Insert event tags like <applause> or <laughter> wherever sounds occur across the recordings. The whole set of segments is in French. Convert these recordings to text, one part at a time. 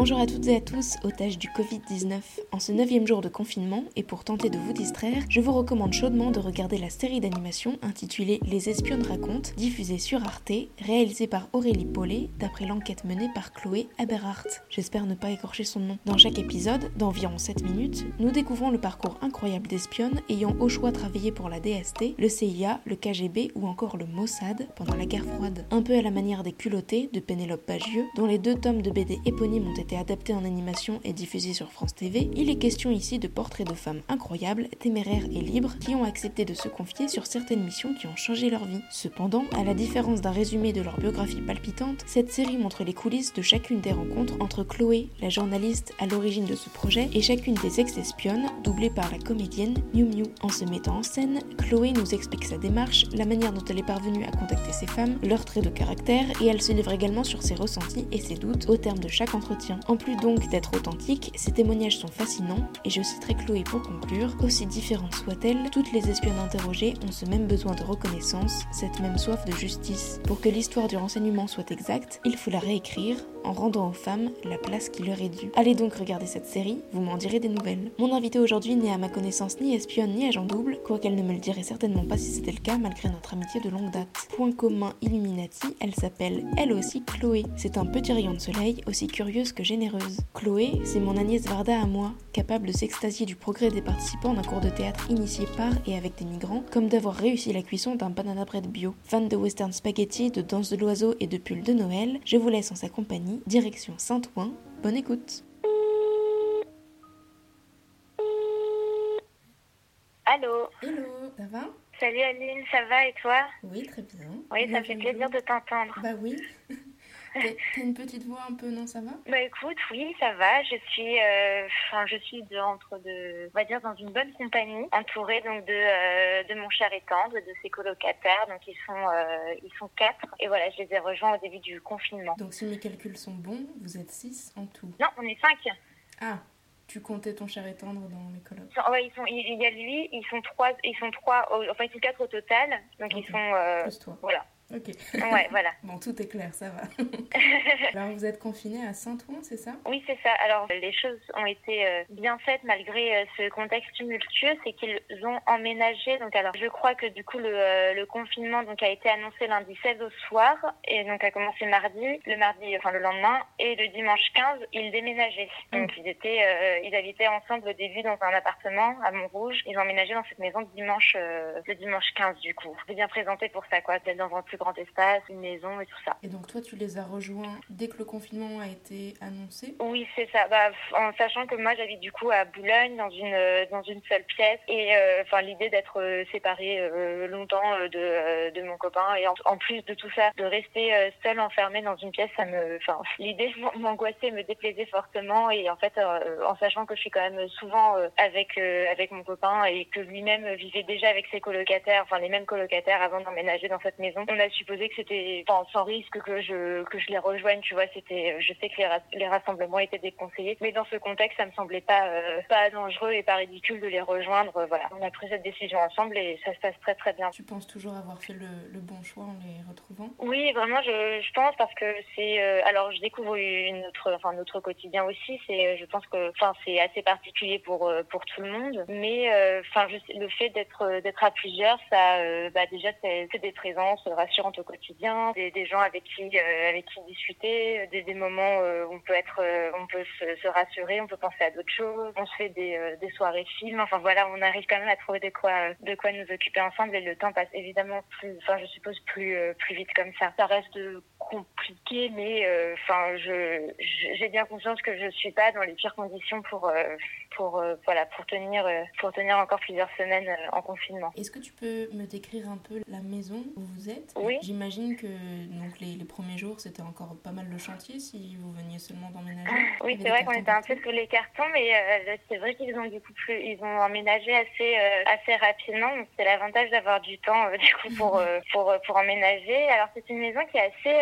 Bonjour à toutes et à tous, otages du Covid-19. En ce neuvième jour de confinement, et pour tenter de vous distraire, je vous recommande chaudement de regarder la série d'animation intitulée Les espionnes racontent, diffusée sur Arte, réalisée par Aurélie Paulet, d'après l'enquête menée par Chloé Aberhart. J'espère ne pas écorcher son nom. Dans chaque épisode, d'environ 7 minutes, nous découvrons le parcours incroyable d'espionnes ayant au choix travaillé pour la DST, le CIA, le KGB ou encore le Mossad pendant la guerre froide. Un peu à la manière des culottés de Pénélope Bagieux, dont les deux tomes de BD éponymes ont été adaptés en animation et diffusés sur France TV, il est question ici de portraits de femmes incroyables, téméraires et libres qui ont accepté de se confier sur certaines missions qui ont changé leur vie. Cependant, à la différence d'un résumé de leur biographie palpitante, cette série montre les coulisses de chacune des rencontres entre Chloé, la journaliste à l'origine de ce projet, et chacune des ex-espionnes, doublée par la comédienne Miu Miu. En se mettant en scène, Chloé nous explique sa démarche, la manière dont elle est parvenue à contacter ces femmes, leurs traits de caractère, et elle se livre également sur ses ressentis et ses doutes au terme de chaque entretien. En plus donc d'être authentique, ces témoignages sont fascinants, et je citerai Chloé pour conclure, aussi différentes soient-elles, toutes les espionnes interrogées ont ce même besoin de reconnaissance, cette même soif de justice. Pour que l'histoire du renseignement soit exacte, il faut la réécrire en rendant aux femmes la place qui leur est due. Allez donc regarder cette série, vous m'en direz des nouvelles. Mon invité aujourd'hui n'est à ma connaissance ni espionne ni agent double, quoiqu'elle ne me le dirait certainement pas si c'était le cas malgré notre amitié de longue date. Point commun Illuminati, elle s'appelle elle aussi Chloé. C'est un petit rayon de soleil, aussi curieuse que généreuse. Chloé, c'est mon Agnès Varda à moi, capable de s'extasier du progrès des participants d'un cours de théâtre initié par et avec des migrants, comme d'avoir réussi la cuisson d'un banana bread bio. Fan de western spaghetti, de danse de l'oiseau et de pull de Noël, je vous laisse en sa compagnie, direction Saint-Ouen. Bonne écoute. Allô Hello, ça va? Salut Aline, ça va et toi? Oui, très bien. Oui, ça me fait plaisir de t'entendre. Bah oui. T'as une petite voix un peu, non, ça va? Bah écoute, oui, ça va. Je suis, euh, enfin, je suis de, entre de, on va dire dans une bonne compagnie, entourée donc de, euh, de mon cher et tendre, de ses colocataires. Donc ils sont, euh, ils sont quatre. Et voilà, je les ai rejoints au début du confinement. Donc si mes calculs sont bons, vous êtes 6 en tout? Non, on est cinq. Ah, tu comptais ton cher et tendre dans les colocs. Ils sont- ouais, ils sont, il il y a lui, ils sont trois, ils sont trois, au- enfin ils sont quatre au total. Donc ils sont, euh, Plus toi. voilà. Ok. Ouais, voilà. <laughs> Bon, tout est clair, ça va. <laughs> Alors vous êtes confiné à Saint-Ouen, c'est ça? Oui, c'est ça. Alors, les choses ont été euh, bien faites malgré euh, ce contexte tumultueux, c'est qu'ils ont emménagé. Donc, alors, je crois que du coup, le, euh, le confinement donc a été annoncé lundi 16 au soir et donc a commencé mardi, le mardi, enfin le lendemain, et le dimanche 15, ils déménageaient. Donc, ils étaient, ils habitaient ensemble au début dans un appartement à Montrouge. Ils ont emménagé dans cette maison le dimanche, le dimanche 15 du coup. C'est bien présenté pour ça, quoi. D'être dans un plus grand espace, une maison et tout ça. Et donc toi, tu les as rejoints dès que le confinement a été annoncé? Oui, c'est ça. Bah, en sachant que moi, j'habite du coup à Boulogne, dans une euh, dans une seule pièce, et euh, enfin l'idée d'être euh, séparée euh, longtemps de euh, de mon copain, et en, en plus de tout ça, de rester seule enfermée dans une pièce, ça me, enfin <laughs> l'idée m'an- m'angoissait, me déplaisait fortement, et en fait, euh, en sachant que je suis quand même souvent euh, avec euh, avec mon copain et que lui-même vivait déjà avec ses colocataires, enfin les mêmes colocataires avant d'emménager dans cette maison, on a supposé que c'était enfin, sans risque que je que je les rejoigne, tu vois, c'était je sais que les, ras- les rassemblements étaient déconseillés, mais dans ce contexte, ça me semblait pas euh, pas dangereux et pas ridicule de les rejoindre, euh, voilà. On a pris cette décision ensemble et ça se passe très très bien. Tu penses toujours avoir fait le, le bon choix en les retrouvant? Oui, vraiment, je, je pense parce que c'est. euh, alors, je découvre une autre, enfin notre quotidien aussi. C'est, euh, je pense que, enfin, c'est assez particulier pour euh, pour tout le monde. Mais, euh, enfin, sais- le fait d'être euh, d'être à plusieurs, ça, euh, bah déjà, c'est des présences rassurantes au quotidien, des, gens avec qui euh, avec qui discuter, des, moments euh, où on peut être, euh, on peut se, rassurer, on peut penser à d'autres choses. On se fait des euh, des soirées films. Enfin voilà, on arrive quand même à trouver de quoi de quoi nous occuper ensemble et le temps passe évidemment plus, enfin je suppose plus euh, plus vite comme ça. Ça reste compliqué, mais euh, enfin je j'ai bien conscience que je suis pas dans les pires conditions pour euh, pour euh, voilà pour tenir euh, pour tenir encore plusieurs semaines euh, en confinement. Est-ce que tu peux me décrire un peu la maison où vous êtes? Oui. J'imagine que donc les, les premiers jours c'était encore pas mal de chantier si vous veniez seulement d'emménager. <laughs> Oui, c'est vrai qu'on était un peu sous les cartons, mais c'est vrai qu'ils ont du coup plus, ils ont emménagé assez assez rapidement. C'est l'avantage d'avoir du temps <laughs> du coup pour pour pour emménager. Alors c'est une maison qui est assez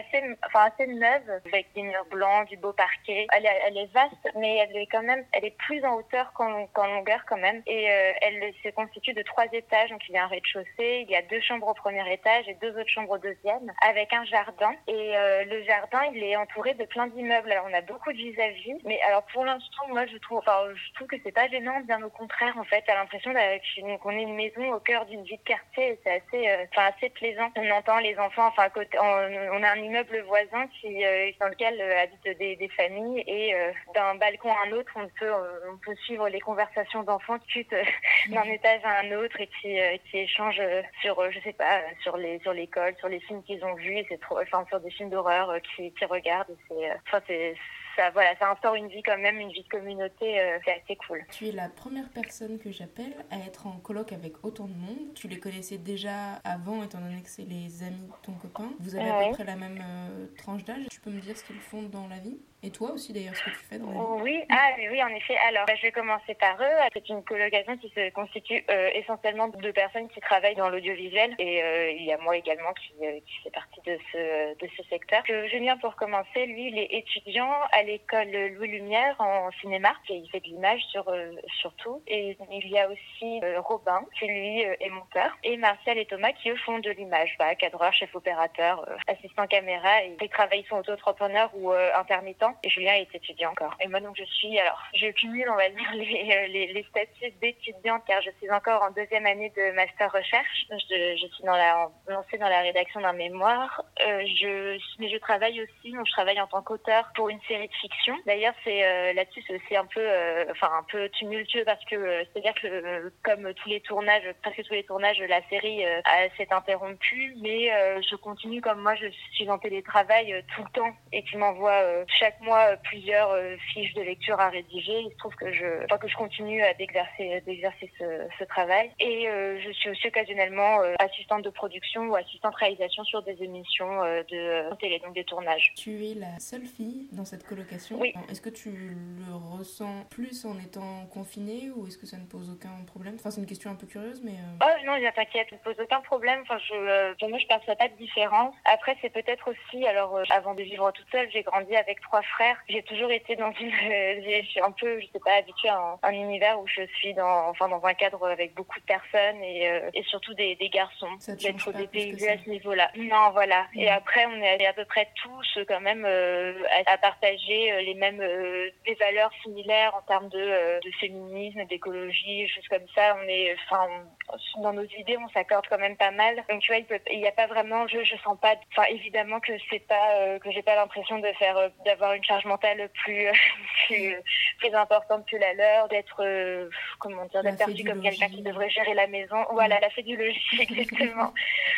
assez enfin assez neuve avec des murs blancs, du beau parquet. Elle est, elle est vaste, mais elle est quand même elle est plus en hauteur qu'en longueur quand même. Et elle se constitue de trois étages. Donc il y a un rez-de-chaussée, il y a deux chambres au premier étage et deux autres chambres au deuxième, avec un jardin. Et le jardin, il est entouré de plein d'immeubles. Alors on a beaucoup de vis-à-vis, mais alors pour l'instant, moi je trouve, enfin je trouve que c'est pas gênant, bien au contraire. En fait, à l'impression qu'on est une maison au cœur d'une vie de quartier. C'est assez, enfin assez plaisant. On entend les enfants, enfin côté, on, a un immeuble voisin qui dans lequel habitent des, des familles et d'un balcon à un autre, on peut, on peut suivre les conversations d'enfants qui chutent d'un étage à un autre et qui, euh, qui échangent euh, sur, euh, je sais pas, sur les sur l'école, sur les films qu'ils ont vus, c'est trop, enfin sur des films d'horreur qui, qui regardent. C'est, enfin c'est ça, voilà, ça instaure une vie quand même, une vie de communauté, c'est assez cool. Tu es la première personne que j'appelle à être en colloque avec autant de monde. Tu les connaissais déjà avant, étant donné que c'est les amis de ton copain. Vous avez à peu près la même tranche d'âge. Tu peux me dire ce qu'ils font dans la vie? Et toi aussi d'ailleurs, ce que tu fais dans Oui, ah, oui, en effet. Alors, bah, je vais commencer par eux. C'est une colocation qui se constitue euh, essentiellement de personnes qui travaillent dans l'audiovisuel. Et euh, il y a moi également qui, euh, qui fait partie de ce, de ce secteur. Julien, pour commencer, lui, il est étudiant à l'école Louis Lumière en cinéma. Et il fait de l'image sur, surtout. Et il y a aussi Robin, qui lui est monteur. Et Martial et Thomas qui eux font de l'image. Bah, cadreur, chef opérateur, assistant caméra. Et ils travaillent, sont auto-entrepreneurs ou intermittents et Julien est étudiant encore. Et moi, donc, je suis, alors, je cumule, on va dire, <laughs> les, euh, les, les statuts d'étudiante car je suis encore en deuxième année de master recherche. Je, suis dans la, lancée dans la rédaction d'un mémoire. Euh, je, mais je travaille aussi, donc je travaille en tant qu'auteur pour une série de fiction. D'ailleurs, c'est euh, là-dessus, c'est aussi un peu, enfin, un peu tumultueux parce que c'est-à-dire que comme tous les tournages, presque tous les tournages, la série s'est interrompue, mais je continue comme moi, je suis en télétravail tout le temps et tu m'envoies chaque moi plusieurs euh, fiches de lecture à rédiger. Il se trouve que je, enfin, que je continue à d'exercer, d'exercer ce, ce, travail. Et euh, je suis aussi occasionnellement euh, assistante de production ou assistante réalisation sur des émissions de télé, donc des tournages. Tu es la seule fille dans cette colocation. Oui. Est-ce que tu le ressens plus en étant confinée ou est-ce que ça ne pose aucun problème? Enfin, c'est une question un peu curieuse, mais. Oh non, t'inquiète, ça ne pose aucun problème. Enfin, je, pour moi, je perçois pas de différence. Après, c'est peut-être aussi, alors, avant de vivre toute seule, j'ai grandi avec trois frère. J'ai toujours été dans une, <laughs> je suis un peu, je sais pas, habituée à un, univers où je suis dans, enfin, dans un cadre avec beaucoup de personnes et, euh, et surtout des, des garçons. D'être dépaysés à ce niveau-là. Non, voilà. Et après, on est à peu près tous quand même euh, à, partager euh, les mêmes, des valeurs similaires en termes de, de féminisme, d'écologie, choses comme ça. On est, enfin, dans nos idées, on s'accorde quand même pas mal. Donc tu vois, il n'y a pas vraiment, je, je sens pas, enfin évidemment que c'est pas, que j'ai pas l'impression de faire, d'avoir une charge mentale plus, <laughs> plus, plus, importante que la leur, d'être, euh, comment dire, d'être comme quelqu'un qui devrait gérer la maison. Voilà, la fédulogie, <laughs> exactement.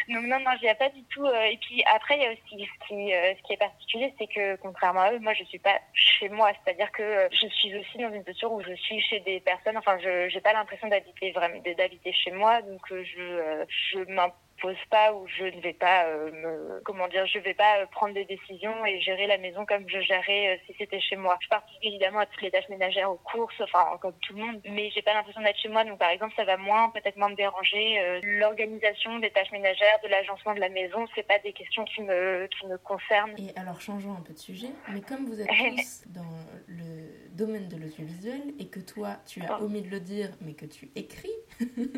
Donc non, non, j'y ai pas du tout. Euh, et puis après, il y a aussi ce qui, euh, ce qui est particulier, c'est que contrairement à eux, moi, je suis pas chez moi. C'est-à-dire que je suis aussi dans une posture où je suis chez des personnes. Enfin, je j'ai pas l'impression d'habiter vraiment, d'habiter chez moi. Donc je, je m'impose pose pas ou je ne vais pas euh, me, comment dire, je vais pas euh, prendre des décisions et gérer la maison comme je gérais euh, si c'était chez moi. Je participe évidemment à toutes les tâches ménagères aux courses, enfin comme tout le monde, mais j'ai pas l'impression d'être chez moi. Donc par exemple, ça va moins peut-être moins me déranger. L'organisation des tâches ménagères, de l'agencement de la maison, c'est pas des questions qui me qui me concernent. Et alors changeons un peu de sujet, mais comme vous êtes <laughs> tous dans le domaine de l'audiovisuel et que toi tu as oh. omis de le dire, mais que tu écris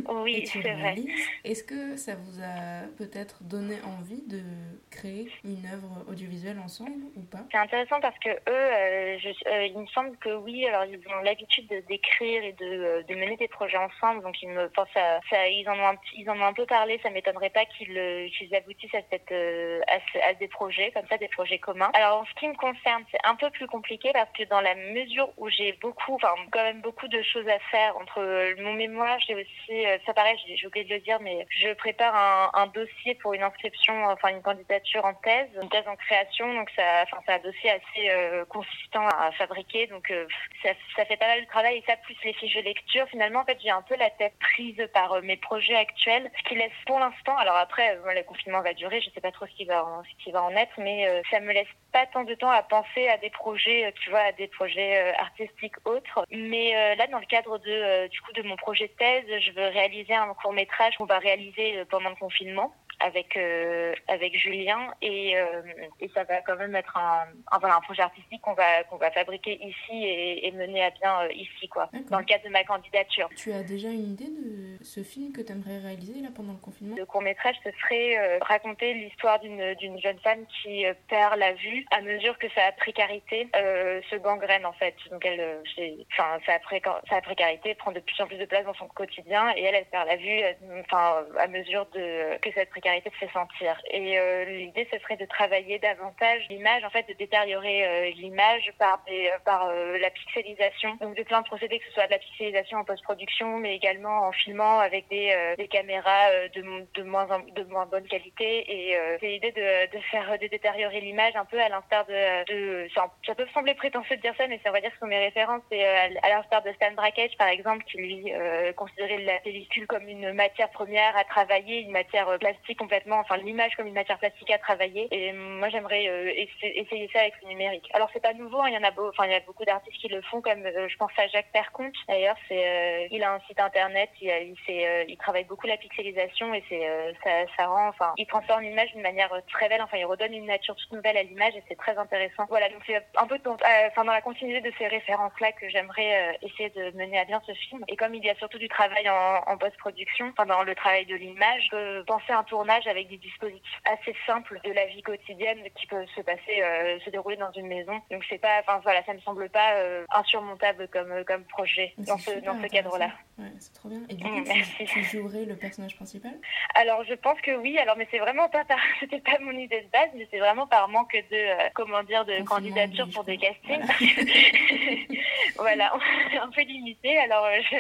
oui, <laughs> et tu réalises, est-ce que ça vous a peut-être donné envie de créer une œuvre audiovisuelle ensemble ou pas? C'est intéressant parce que eux, euh, euh, il me semble que oui, alors ils ont l'habitude d'écrire et de, euh, de, mener des projets ensemble, donc ils me pensent à, ça, ils en ont un, ils en ont un peu parlé. Ça m'étonnerait pas qu'ils aboutissent à cette à, à, des projets comme ça, des projets communs. Alors en ce qui me concerne, c'est un peu plus compliqué parce que dans la mesure où j'ai beaucoup, enfin quand même beaucoup de choses à faire entre mon mémoire, j'ai aussi, ça paraît, j'ai oublié de le dire, mais je prépare un un, dossier pour une inscription, enfin une candidature en thèse, une thèse en création. Donc ça, enfin c'est un dossier assez euh, consistant à fabriquer. Donc euh, ça, ça, fait pas mal de travail et ça plus les fiches de lecture. Finalement, en fait, j'ai un peu la tête prise par euh, mes projets actuels, ce qui laisse pour l'instant. Alors après, le confinement va durer, je sais pas trop ce qui va en, ce qui va en être, mais ça me laisse pas tant de temps à penser à des projets, tu vois, à des projets artistiques autres. Mais là, dans le cadre de du coup de mon projet de thèse, je veux réaliser un court métrage qu'on va réaliser pendant le confinement avec avec Julien et, et ça va quand même être un, un, voilà, un projet artistique qu'on va qu'on va fabriquer ici et, et mener à bien ici quoi dans le cadre de ma candidature. Tu as déjà une idée de ce film que tu aimerais réaliser là pendant le confinement? Le court métrage ce serait raconter l'histoire d'une d'une jeune femme qui perd la vue à mesure que sa précarité se gangrène en fait. Donc elle enfin sa, sa précarité prend de plus en plus de place dans son quotidien et elle elle perd la vue enfin à mesure de que cette précarité se fait sentir. Et euh, l'idée, ce serait de travailler davantage l'image, en fait, de détériorer euh, l'image par des, euh, par la pixelisation. Donc de plein de procédés, que ce soit de la pixelisation en post-production, mais également en filmant avec des, caméras de, de moins de moins bonne qualité. Et c'est l'idée de, de faire de détériorer l'image un peu à l'instar de, de ça, peut sembler prétentieux de dire ça, mais ça on va dire que sont mes références. C'est à l'instar de Stan Brakhage, par exemple, qui lui considérait la pellicule comme une matière première à travailler, une matière plastique complètement, enfin l'image comme une matière plastique à travailler. Et moi j'aimerais euh, essayer ça avec le numérique. Alors c'est pas nouveau, hein, il y en a beau, enfin il y a beaucoup d'artistes qui le font, comme euh, je pense à Jacques Perconte. D'ailleurs, c'est euh, il a un site internet, il, il, il travaille beaucoup la pixelisation et c'est ça, rend, enfin il transforme l'image d'une manière très belle, enfin il redonne une nature toute nouvelle à l'image et c'est très intéressant. Voilà, donc c'est un peu dans, la continuité de ces références là que j'aimerais essayer de mener à bien ce film. Et comme il y a surtout du travail en, post-production, enfin dans le travail de l'image, penser un tournage avec des dispositifs assez simples de la vie quotidienne qui peuvent se passer, euh, se dérouler dans une maison. Donc c'est pas, enfin voilà, ça me semble pas euh, insurmontable comme comme projet dans ce dans ce cadre-là. Ouais, c'est trop bien. Et du coup, mmh, tu, jouerais le personnage principal? Alors je pense que oui. Alors mais c'est vraiment pas par, <laughs> c'était pas mon idée de base, mais c'est vraiment par manque de, euh, comment dire, de candidature pour des castings. Voilà, <laughs> <laughs> est <laughs> un peu limité. Alors je,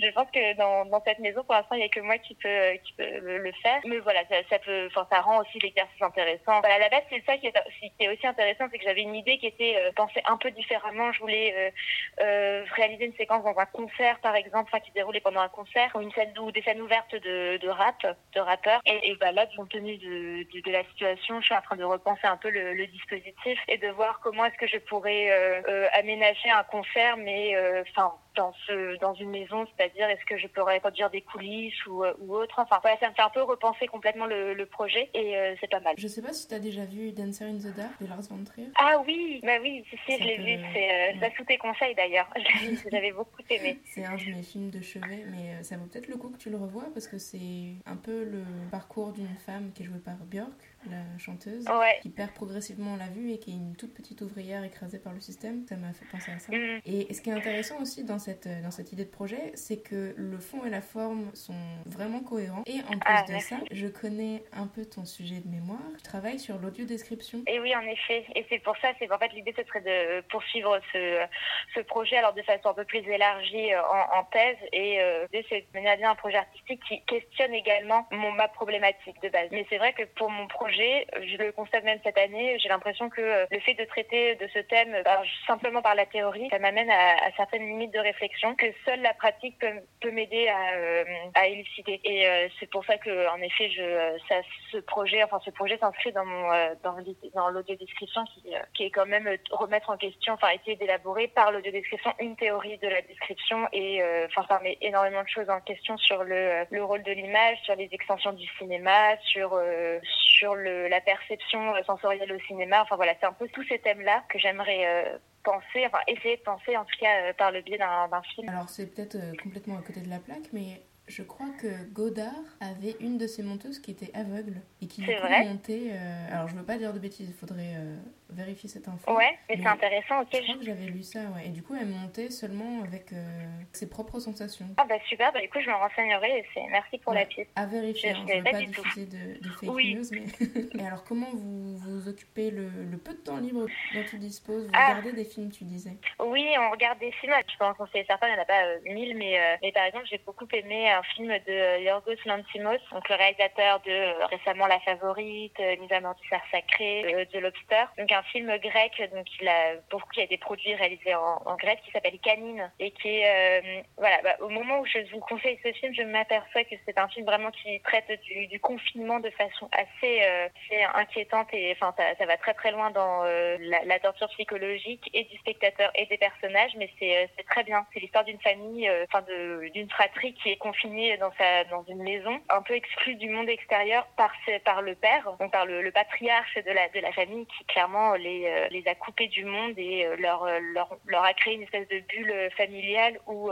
je pense que dans, dans cette maison, pour l'instant, il n'y a que moi qui peut qui peut le, faire. Mais voilà, ça, ça peut, enfin ça rend aussi l'exercice intéressant. Voilà, la base, c'est ça qui est, aussi intéressant, c'est que j'avais une idée qui était euh, pensée un peu différemment. Je voulais euh, euh, réaliser une séquence dans un concert, par exemple, enfin qui se déroulait pendant un concert, ou une scène ou des scènes ouvertes de, de rap, de rappeurs. Et, et bah, là, compte tenu de, de, de, la situation, je suis en train de repenser un peu le, le dispositif et de voir comment est-ce que je pourrais euh, euh, aménager un concert, mais enfin dans ce dans une maison, c'est-à-dire est-ce que je pourrais produire des coulisses ou, ou autre? Enfin, voilà, ça me fait un peu repenser complètement le, le projet et euh, c'est pas mal. Je sais pas si tu as déjà vu Dancer in the Dark de Lars von Trier. Ah oui, bah oui, si, si je l'ai vu. C'est euh, sous tes conseils d'ailleurs. <laughs> J'avais beaucoup aimé. C'est un de mes films de chevet, mais euh, ça vaut peut-être le coup que tu le revois parce que c'est un peu le parcours d'une femme qui est jouée par Björk la chanteuse, qui perd progressivement la vue et qui est une toute petite ouvrière écrasée par le système. Ça m'a fait penser à ça. Mm. Et ce qui est intéressant aussi dans cette, dans cette idée de projet, c'est que le fond et la forme sont vraiment cohérents. Et en plus ah, de ça, je connais un peu ton sujet de mémoire. Tu travailles sur l'audio description. Et oui, en effet. Et c'est pour ça, c'est qu'en fait, l'idée, ce serait de poursuivre ce, ce projet alors de façon un peu plus élargie euh, en, en thèse. Et euh, c'est de mener à bien un projet artistique qui questionne également mon, ma problématique de base. Mais c'est vrai que pour mon projet, je le constate même cette année, j'ai l'impression que euh, le fait de traiter de ce thème bah, simplement par la théorie, ça m'amène à, certaines limites de réflexion que seule la pratique peut, m'aider à, euh, à, élucider. Et euh, c'est pour ça que, en effet, je, ce projet, enfin ce projet s'inscrit dans mon dans, dans l'audio description qui, est quand même remettre en question, enfin essayer d'élaborer par l'audio description une théorie de la description et enfin ça met énormément de choses en question sur le, le rôle de l'image, sur les extensions du cinéma, sur le, la perception sensorielle au cinéma. Enfin voilà, c'est un peu tous ces thèmes-là que j'aimerais euh, penser, enfin essayer de penser en tout cas euh, par le biais d'un film. Alors c'est peut-être euh, complètement à côté de la plaque, mais je crois que Godard avait une de ses monteuses qui était aveugle et qui montait. Euh, alors je veux pas dire de bêtises, il faudrait euh, vérifier cette info. Ouais, mais, c'est intéressant. Ok. Je crois que j'avais lu ça, ouais. Et du coup, elle montait seulement avec euh, ses propres sensations. Ah bah super. Bah du coup, je me renseignerai. Et merci pour la piste. À vérifier. Je, hein, veux pas, diffuser de, de, fake news, mais. <laughs> et alors, comment vous vous occupez le, le, peu de temps libre dont tu disposes? Vous ah. regardez des films, tu disais Oui, on regarde des films. Je pense qu'on sait certains, il n'y en a pas mille, mais mais par exemple, j'ai beaucoup aimé un film de Yorgos Lanthimos, donc le réalisateur de euh, récemment La Favorite, euh, Mise à mort du cerf sacré, euh, de Lobster. Donc un film grec, donc il a beaucoup qui a été produit réalisé en, en grec, qui s'appelle Canine et qui est voilà. Bah, au moment où je vous conseille ce film, je m'aperçois que c'est un film vraiment qui traite du, confinement de façon assez, assez inquiétante et enfin ça, va très très loin dans la, la, torture psychologique et du spectateur et des personnages, mais c'est très bien. C'est l'histoire d'une famille, enfin d'une fratrie qui est confinée dans sa dans une maison, un peu exclue du monde extérieur par par le père, donc par le, patriarche de la de la famille qui clairement les les a coupés du monde et leur leur leur a créé une espèce de bulle familiale où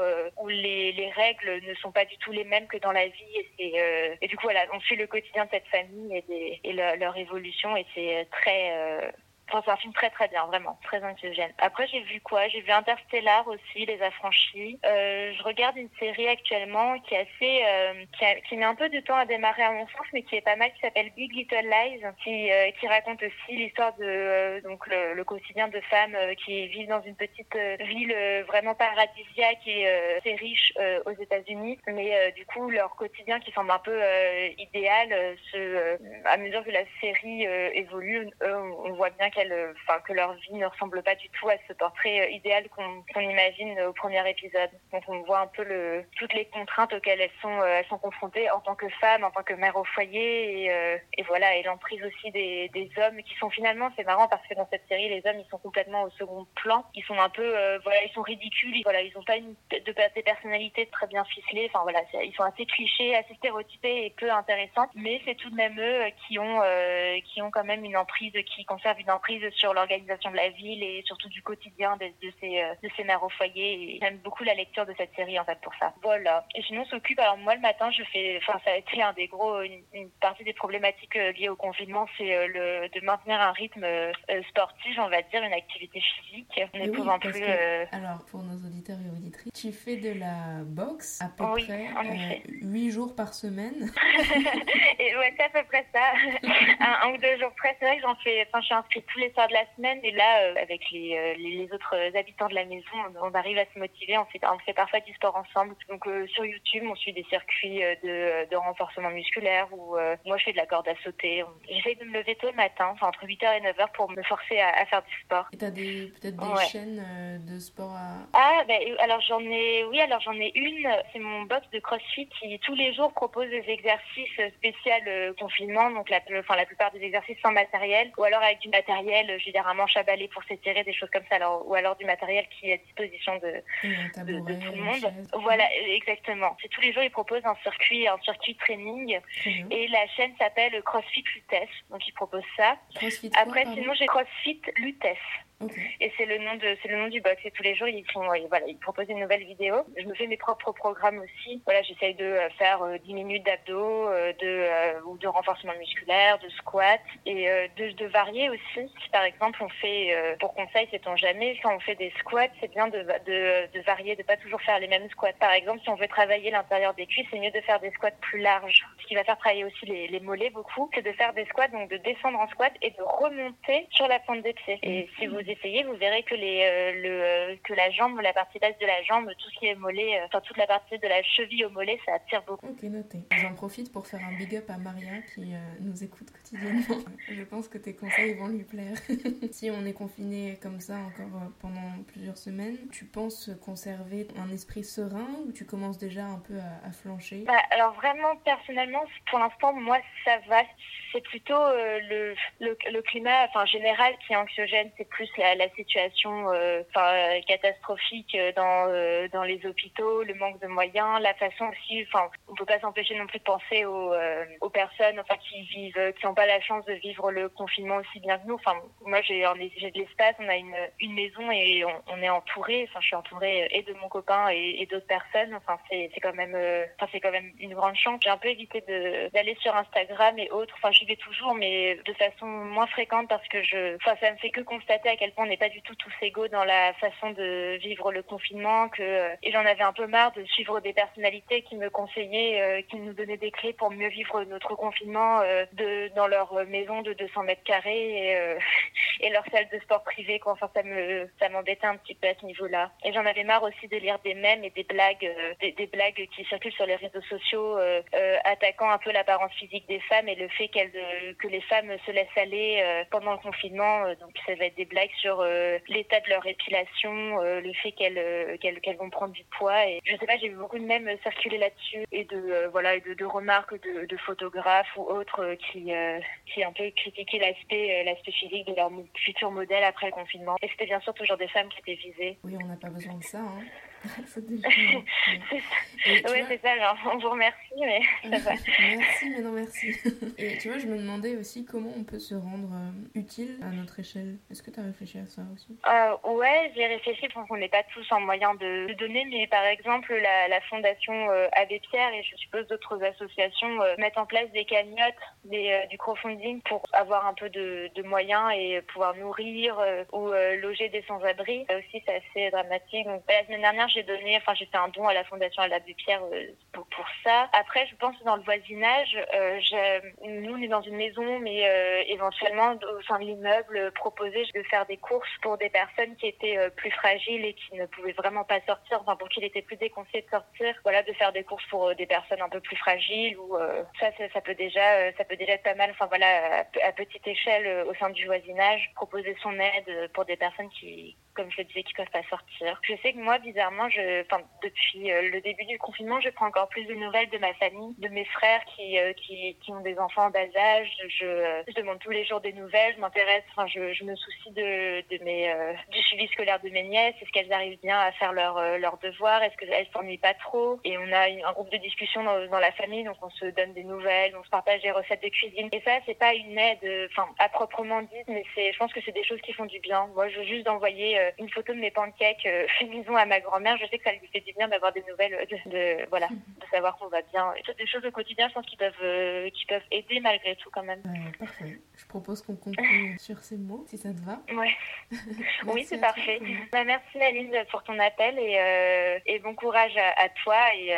les les règles ne sont pas du tout les mêmes que dans la vie. Et du coup voilà on suit le quotidien de cette famille et des et leur évolution et c'est très c'est un film très très bien, vraiment, très anxiogène. Après, j'ai vu quoi? J'ai vu Interstellar aussi, Les Affranchis. Euh, je regarde une série actuellement qui est assez, euh, qui, met un peu de temps à démarrer à mon sens, mais qui est pas mal, qui s'appelle Big Little Lies, qui, euh, qui raconte aussi l'histoire de euh, donc le, le, quotidien de femmes euh, qui vivent dans une petite ville vraiment paradisiaque et assez riche aux États-Unis, mais du coup leur quotidien qui semble un peu idéal, se, à mesure que la série évolue, on voit bien qu'elle que leur vie ne ressemble pas du tout à ce portrait euh, idéal qu'on imagine au premier épisode. Donc on voit un peu toutes les contraintes auxquelles elles sont, euh, elles sont confrontées en tant que femme, en tant que mère au foyer, et, euh, voilà, et l'emprise aussi des, hommes qui sont finalement, c'est marrant parce que dans cette série, les hommes ils sont complètement au second plan, ils sont un peu, voilà, ils sont ridicules, ils, voilà, ils ont pas une, de, des personnalités très bien ficelées, enfin voilà, ils sont assez clichés, assez stéréotypés et peu intéressants, mais c'est tout de même eux qui ont, qui ont quand même une emprise, qui conservent une sur l'organisation de la ville et surtout du quotidien de, de, ces, euh, de ces mères au foyer. Et j'aime beaucoup la lecture de cette série en fait pour ça. Voilà. Et sinon, s'occupe. Alors moi le matin, je fais. Enfin, ça a été un des gros, une, partie des problématiques euh, liées au confinement, c'est euh, le de maintenir un rythme sportif, on va dire, une activité physique. Pouvant plus. Que, alors pour nos auditeurs et auditrices, tu fais de la boxe à peu près huit jours par semaine. <laughs> <laughs> et ouais, c'est à peu près ça. <laughs> un, un, ou deux jours près. C'est vrai que j'en fais. Enfin, je suis inscrite tous les soirs de la semaine. Et là, euh, avec euh, les, les, autres habitants de la maison, on, arrive à se motiver. On fait, on fait parfois du sport ensemble. Donc euh, sur YouTube, on suit des circuits de, de renforcement musculaire ou moi je fais de la corde à sauter. J'essaie de me lever tôt le matin, enfin, entre 8h et 9h pour me forcer à, à faire du sport. Et t'as des, peut-être des chaînes de sport à... Ah, ben, alors j'en ai, oui, alors j'en ai une. C'est mon box de CrossFit qui tous les jours propose des exercices spéciaux confinement. Donc la, enfin, la plupart des exercices sans matériel ou alors avec du matériel euh, j'ai un manche à balai pour s'étirer, des choses comme ça, alors, ou alors du matériel qui est à disposition de, de, tout le monde. Voilà, exactement. C'est tous les jours, ils proposent un circuit, un circuit training, et la chaîne s'appelle CrossFit Lutèce, donc ils proposent ça. Après, sinon, j'ai CrossFit Lutèce. Et c'est le nom de c'est le nom du box. Et tous les jours ils font voilà ils proposent une nouvelle vidéo. Je me fais mes propres programmes aussi. Voilà j'essaye de euh, faire 10 euh, minutes d'abdos, euh, de ou de renforcement musculaire, de squat et de, de varier aussi. Si par exemple on fait pour conseil c'est on jamais quand on fait des squats c'est bien de, de de varier de pas toujours faire les mêmes squats. Par exemple si on veut travailler l'intérieur des cuisses c'est mieux de faire des squats plus larges. Ce qui va faire travailler aussi les, les mollets beaucoup c'est de faire des squats donc de descendre en squat et de remonter sur la pointe des pieds. Et si vous essayez, vous verrez que les euh, le euh, que la jambe, la partie basse de la jambe, tout ce qui est mollet, euh, enfin toute la partie de la cheville au mollet, ça attire beaucoup. Ok, noté. J'en profite pour faire un big up à Maria qui nous écoute quotidiennement. <laughs> Je pense que tes conseils vont lui plaire. <laughs> si on est confiné comme ça encore pendant plusieurs semaines, tu penses conserver un esprit serein ou tu commences déjà un peu à, à flancher? Bah, Alors vraiment, personnellement, pour l'instant, moi, ça va. C'est plutôt le, le, le, climat enfin, général qui est anxiogène. C'est plus la, situation euh, catastrophique dans, euh, dans les hôpitaux, le manque de moyens, la façon aussi, enfin, on peut pas s'empêcher non plus de penser aux, euh, aux personnes enfin, qui vivent, qui n'ont pas la chance de vivre le confinement aussi bien que nous. Enfin, moi, j'ai de l'espace, on a une, une maison et on, est entouré. Enfin, je suis entourée et de mon copain et, d'autres personnes. Enfin, c'est quand même, c'est quand même une grande chance. J'ai un peu évité d'aller sur Instagram et autres. Enfin, j'y vais toujours, mais de façon moins fréquente parce que je, enfin, ça me fait que constater à quel on n'est pas du tout tous égaux dans la façon de vivre le confinement. Que et j'en avais un peu marre de suivre des personnalités qui me conseillaient, euh, qui nous donnaient des clés pour mieux vivre notre confinement euh, de dans leur maison de 200 mètres carrés et, euh, <laughs> et leur salle de sport privée. Quoi. Enfin, ça me ça m'embêtait un petit peu à ce niveau-là. Et j'en avais marre aussi de lire des mèmes et des blagues, des, des, blagues qui circulent sur les réseaux sociaux, attaquant un peu l'apparence physique des femmes et le fait qu'elles que les femmes se laissent aller pendant le confinement. donc ça va être des blagues sur euh, l'état de leur épilation, euh, le fait qu'elles euh, qu'elles vont prendre du poids. Et je sais pas, j'ai vu beaucoup de mèmes circuler là-dessus et de voilà de, remarques de, de, photographes ou autres qui qui un peu critiquaient l'aspect l'aspect physique de leur futur modèle après le confinement. Et c'était bien sûr toujours des femmes qui étaient visées. Oui, on n'a pas besoin de ça. Hein. <laughs> <laughs> ouais, c'est ça, genre, on vous remercie, mais <laughs> ça va. merci, mais non merci. Et tu vois, je me demandais aussi comment on peut se rendre euh, utile à notre échelle. Est-ce que tu as réfléchi à ça aussi? Euh, Ouais, j'ai réfléchi, parce qu'on n'est pas tous en moyen de, donner, mais par exemple, la, la Fondation euh, Abbé Pierre et je suppose d'autres associations euh, mettent en place des cagnottes, des, du crowdfunding pour avoir un peu de, de moyens et pouvoir nourrir ou loger des sans-abri. aussi, c'est assez dramatique. Donc, la semaine dernière, j'ai donné, enfin, j'ai fait un don à la Fondation Abbé Pierre pour, ça. Après, je pense que dans le voisinage, nous, on est dans une maison, mais éventuellement, au sein de l'immeuble, proposer de faire des courses pour des personnes qui étaient plus fragiles et qui ne pouvaient vraiment pas sortir, enfin, pour qui il était plus déconseillé de sortir. Voilà, de faire des courses pour des personnes un peu plus fragiles ou ça, ça, peut déjà, ça peut déjà être pas mal. Enfin voilà, à, petite échelle au sein du voisinage, proposer son aide pour des personnes qui, comme je le disais, qui peuvent pas sortir. Je sais que moi, bizarrement, je, enfin, depuis le début du confinement, je prends encore plus de nouvelles de ma famille, de mes frères qui, qui, qui ont des enfants en bas âge. Je, je demande tous les jours des nouvelles, je m'intéresse, enfin, je, je me soucie de, de mes, du suivi scolaire de mes nièces. Est-ce qu'elles arrivent bien à faire leurs leur devoirs Est-ce qu'elles s'ennuient pas trop? Et on a un groupe de discussion dans, dans, la famille, donc on se donne des nouvelles, on se partage des recettes de cuisine. Et ça, c'est pas une aide, enfin, à proprement dit, mais c'est, je pense que c'est des choses qui font du bien. Moi, je veux juste envoyer une photo de mes pancakes euh, fait <laughs> maison à ma grand-mère. Je sais que ça lui fait du bien d'avoir des nouvelles, de, de voilà, de savoir qu'on va bien. C'est des choses au quotidien, je pense, qui peuvent, euh, qui peuvent aider malgré tout quand même. parfait. Je propose qu'on conclue <laughs> sur ces mots, si ça te va. Ouais. <laughs> oui, c'est parfait. Bah, merci Aline pour ton appel et, euh, et bon courage à, toi et,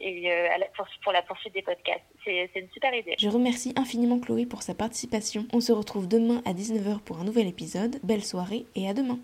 et à la, pour, pour la poursuite des podcasts. C'est une super idée. Je remercie infiniment Chloé pour sa participation. On se retrouve demain à 19h pour un nouvel épisode. Belle soirée et à demain.